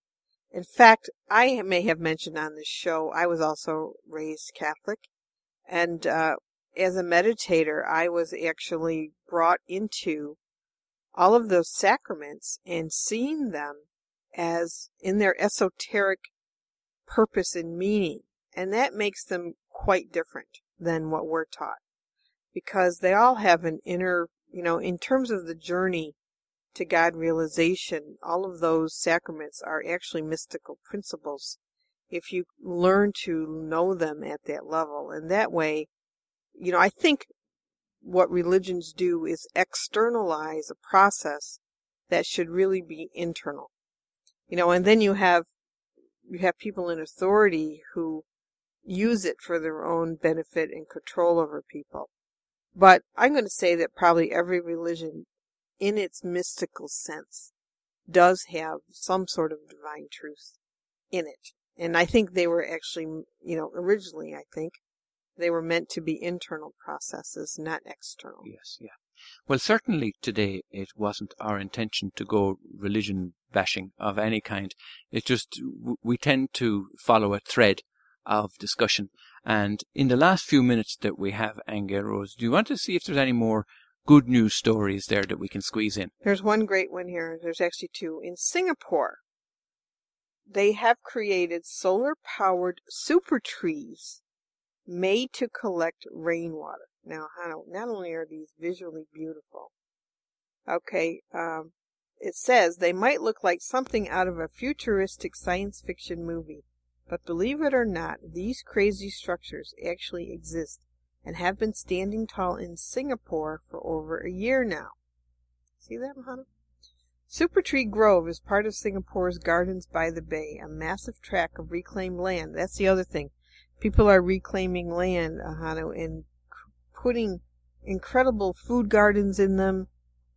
Speaker 1: In fact, I may have mentioned on this show, I was also raised Catholic, and uh, as a meditator, I was actually brought into all of those sacraments and seeing them as in their esoteric purpose and meaning. And that makes them quite different than what we're taught because they all have an inner, you know, in terms of the journey to God realization, all of those sacraments are actually mystical principles if you learn to know them at that level. And that way, you know, I think what religions do is externalize a process that should really be internal. You know, and then you have you have people in authority who use it for their own benefit and control over people. But I'm going to say that probably every religion in its mystical sense does have some sort of divine truth in it. And I think they were actually, you know, originally I think they were meant to be internal processes, not external.
Speaker 2: Yes, yeah. Well, certainly today it wasn't our intention to go religion bashing of any kind. It's just we tend to follow a thread of discussion. And in the last few minutes that we have, Angel Rose, do you want to see if there's any more good news stories there that we can squeeze in?
Speaker 1: There's one great one here. There's actually two. In Singapore, they have created solar powered super trees made to collect rainwater. Now, not only are these visually beautiful, okay, um, it says they might look like something out of a futuristic science fiction movie. But believe it or not, these crazy structures actually exist and have been standing tall in Singapore for over a year now. See that, Mahana? Supertree Grove is part of Singapore's Gardens by the Bay, a massive tract of reclaimed land. That's the other thing. People are reclaiming land, Ahanu, and putting incredible food gardens in them.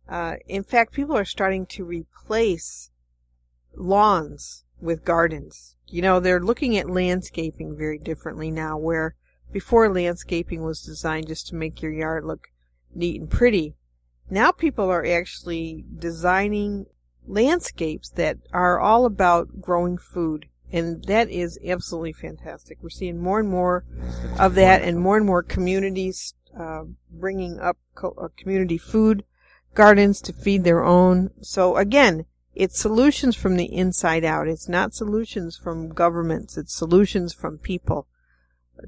Speaker 1: Uh, in fact, people are starting to replace lawns with gardens. You know, they're looking at landscaping very differently now, where before landscaping was designed just to make your yard look neat and pretty. Now people are actually designing landscapes that are all about growing food. And that is absolutely fantastic. We're seeing more and more of that and more and more communities uh, bringing up co- uh, community food gardens to feed their own. So again, it's solutions from the inside out. It's not solutions from governments. It's solutions from people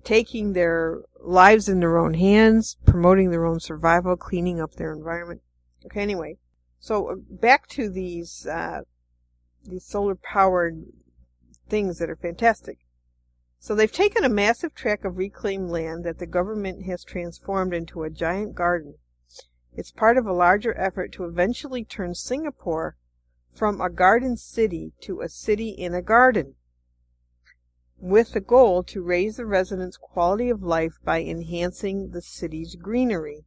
Speaker 1: taking their lives in their own hands, promoting their own survival, cleaning up their environment. Okay, anyway, so uh, back to these uh, these solar powered things that are fantastic. So they've taken a massive tract of reclaimed land that the government has transformed into a giant garden. It's part of a larger effort to eventually turn Singapore from a garden city to a city in a garden, with the goal to raise the residents' quality of life by enhancing the city's greenery.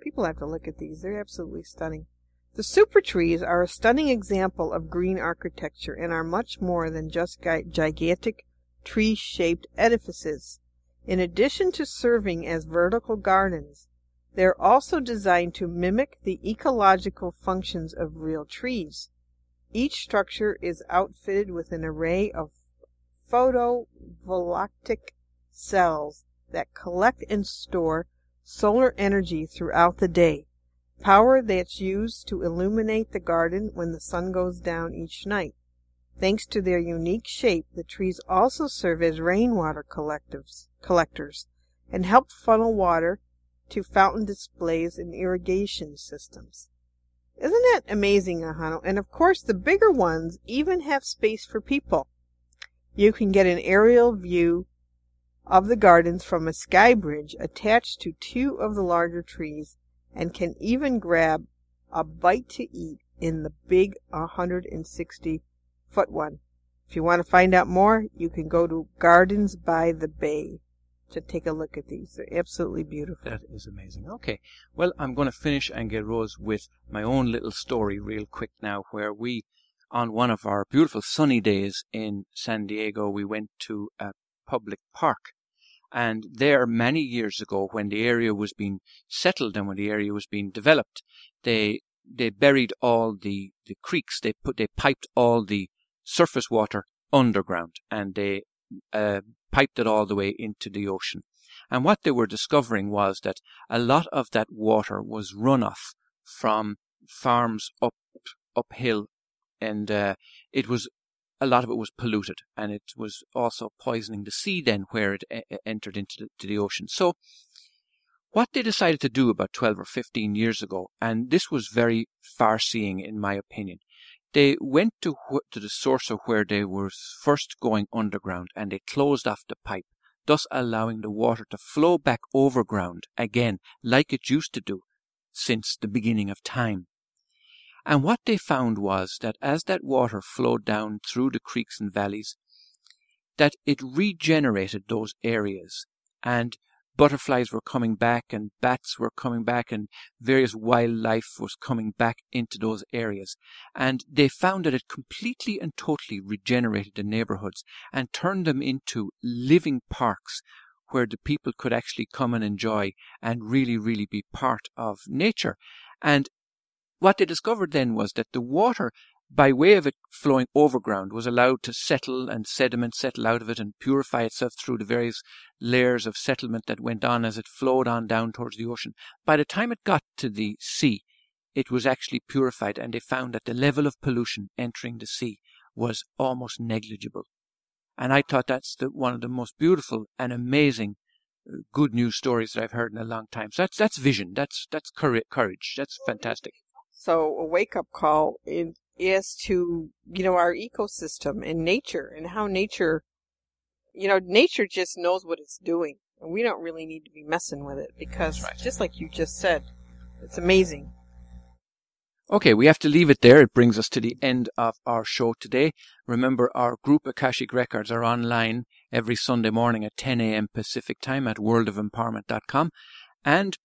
Speaker 1: People have to look at these. They're absolutely stunning. The super trees are a stunning example of green architecture and are much more than just gigantic tree-shaped edifices. In addition to serving as vertical gardens, they are also designed to mimic the ecological functions of real trees. Each structure is outfitted with an array of photovoltaic cells that collect and store solar energy throughout the day, power that's used to illuminate the garden when the sun goes down each night. Thanks to their unique shape, the trees also serve as rainwater collectors and help funnel water to fountain displays and irrigation systems. Isn't that amazing, Ahanu? And of course, the bigger ones even have space for people. You can get an aerial view of the gardens from a sky bridge attached to two of the larger trees and can even grab a bite to eat in the big 160 foot one. If you want to find out more, you can go to Gardens by the Bay to take a look at these. They're absolutely beautiful.
Speaker 2: That is amazing. Okay. Well, I'm going to finish and get Rose with my own little story real quick now where we, on one of our beautiful sunny days in San Diego, we went to a public park. And there, many years ago, when the area was being settled and when the area was being developed, they they buried all the, the creeks. They put they piped all the surface water underground, and they uh, piped it all the way into the ocean. And what they were discovering was that a lot of that water was runoff from farms up uphill, and uh, it was a lot of it was polluted, and it was also poisoning the sea then where it entered into the, the ocean. So, what they decided to do about 12 or 15 years ago, and this was very far-seeing in my opinion, they went to, wh- to the source of where they were first going underground and they closed off the pipe, thus allowing the water to flow back overground again like it used to do since the beginning of time. And what they found was that as that water flowed down through the creeks and valleys, that it regenerated those areas and butterflies were coming back and bats were coming back and various wildlife was coming back into those areas. And they found that it completely and totally regenerated the neighborhoods and turned them into living parks where the people could actually come and enjoy and really, really be part of nature. And what they discovered then was that the water by way of it flowing overground, was allowed to settle and sediment settle out of it and purify itself through the various layers of settlement that went on as it flowed on down towards the ocean. By the time it got to the sea, it was actually purified, and they found that the level of pollution entering the sea was almost negligible. And I thought that's the, one of the most beautiful and amazing uh, good news stories that I've heard in a long time. So that's that's vision. That's that's courage. That's fantastic.
Speaker 1: So a wake up call is to you know our ecosystem and nature and how nature, you know, nature just knows what it's doing, and we don't really need to be messing with it mm, because right. just like you just said, it's amazing.
Speaker 2: Okay, we have to leave it there. It brings us to the end of our show today. Remember, our group Akashic Records are online every Sunday morning at 10 a.m. Pacific time at worldofempowerment.com. And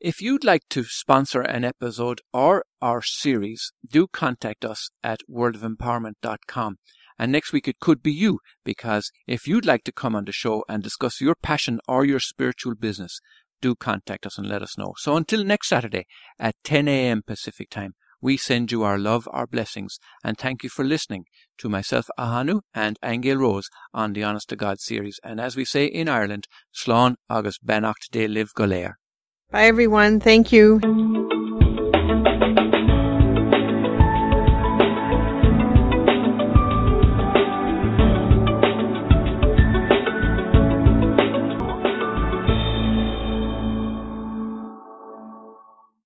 Speaker 2: if you'd like to sponsor an episode or our series, do contact us at worldofempowerment.com. And next week it could be you, because if you'd like to come on the show and discuss your passion or your spiritual business, do contact us and let us know. So until next Saturday at 10 a.m. Pacific time, we send you our love, our blessings, and thank you for listening to myself, Ahanu, and Angel Rose on the Honest to God series. And as we say in Ireland, Slán agus benacht de live goléir.
Speaker 1: Bye everyone. Thank you.